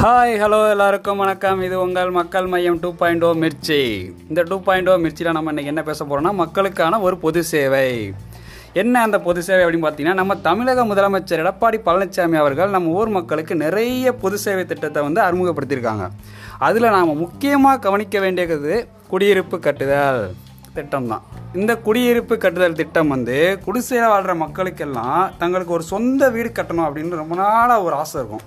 Hi hello எல்லாருக்கும் வணக்கம். இது உங்கள் மக்கள் மையம் டூ பாயிண்ட் ஓ மிர்ச்சி. இந்த டூ பாயிண்ட் ஓ மிர்ச்சியில் நம்ம இன்றைக்கி என்ன பேச போகிறோம்னா மக்களுக்கான ஒரு பொது சேவை. என்ன அந்த பொது சேவை அப்படின்னு பார்த்தீங்கன்னா நம்ம தமிழக முதலமைச்சர் எடப்பாடி பழனிசாமி அவர்கள் நம்ம ஊர் மக்களுக்கு நிறைய பொது சேவை திட்டத்தை வந்து அறிமுகப்படுத்தியிருக்காங்க. அதில் நாம் முக்கியமாக கவனிக்க வேண்டியது குடியிருப்பு கட்டுதல் திட்டம் தான். இந்த குடியிருப்பு கட்டுதல் திட்டம் வந்து குடிசையில் வாழ்கிற மக்களுக்கெல்லாம் தங்களுக்கு ஒரு சொந்த வீடு கட்டணும் அப்படின்னு ரொம்ப நாளாக ஒரு ஆசை இருக்கும்.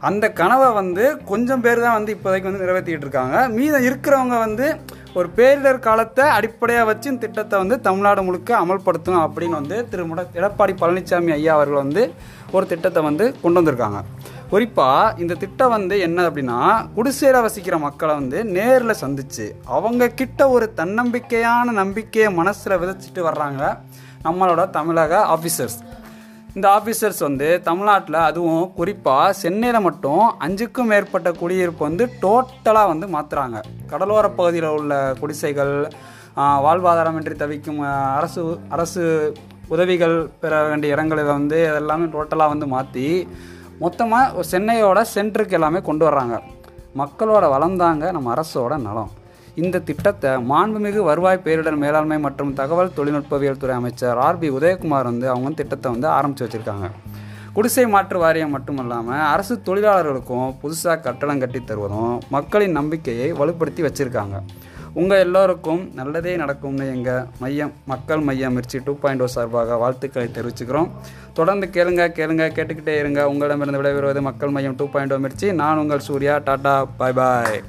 அந்த கனவை வந்து கொஞ்சம் பேர் தான் வந்து இப்போதைக்கு வந்து நிறைவேற்றிக்கிட்டு இருக்காங்க மீதம் இருக்கிறவங்க வந்து ஒரு பேரிடர் காலத்தை அடிப்படையாக வச்சு இந்த திட்டத்தை வந்து தமிழ்நாடு முழுக்க அமல்படுத்தணும் அப்படின்னு வந்து திரு முட எடப்பாடி பழனிசாமி ஐயா அவர்கள் வந்து ஒரு திட்டத்தை வந்து கொண்டு வந்திருக்காங்க. குறிப்பாக இந்த திட்டம் வந்து என்ன அப்படின்னா குடிசையில் வசிக்கிற மக்களை வந்து நேரில் சந்திச்சு அவங்க கிட்ட ஒரு தன்னம்பிக்கையான நம்பிக்கையை மனசில் விதைச்சிட்டு வர்றாங்க நம்மளோட தமிழக ஆஃபீஸர்ஸ் இந்த ஆஃபீஸர்ஸ் வந்து தமிழ்நாட்டில் அதுவும் குறிப்பாக சென்னையில் மட்டும் அஞ்சுக்கும் மேற்பட்ட குடியிருப்பு வந்து டோட்டலாக வந்து மாற்றுறாங்க கடலோர பகுதியில் உள்ள குடிசைகள் வாழ்வாதாரமின்றி தவிக்கும் அரசு அரசு உதவிகள் பெற வேண்டிய இடங்களில் வந்து அதெல்லாமே டோட்டலாக வந்து மாற்றி மொத்தமாக சென்னையோட சென்டருக்கு எல்லாமே கொண்டு வர்றாங்க. மக்களோட வளம் தாங்க நம்ம அரசோட நலம். இந்த திட்டத்தை மாண்புமிகு வருவாய் பேரிடர் மேலாண்மை மற்றும் தகவல் தொழில்நுட்பவியல் துறை அமைச்சர் ஆர்பி உதயகுமார் வந்து அவங்க திட்டத்தை வந்து ஆரம்பித்து வச்சுருக்காங்க. குடிசை மாற்று வாரியம் மட்டும் இல்லாமல் அரசு தொழிலாளர்களுக்கும் புதுசாக கட்டடம் கட்டி தருவதும் மக்களின் நம்பிக்கையை வலுப்படுத்தி வச்சுருக்காங்க. உங்கள் எல்லோருக்கும் நல்லதே நடக்கும்னு எங்கள் மையம் மக்கள் மையம் மிர்ச்சி டூ பாயிண்ட் ஓ சார்பாக வாழ்த்துக்களை தெரிவிச்சுக்கிறோம். தொடர்ந்து கேளுங்க கேளுங்க கேட்டுக்கிட்டே இருங்க. உங்களிடமிருந்து விடைபெறுவது மக்கள் மையம் டூ பாயிண்ட் ஓ மிர்ச்சி. நான் உங்கள் சூர்யா. டாடா. பாய் பாய்.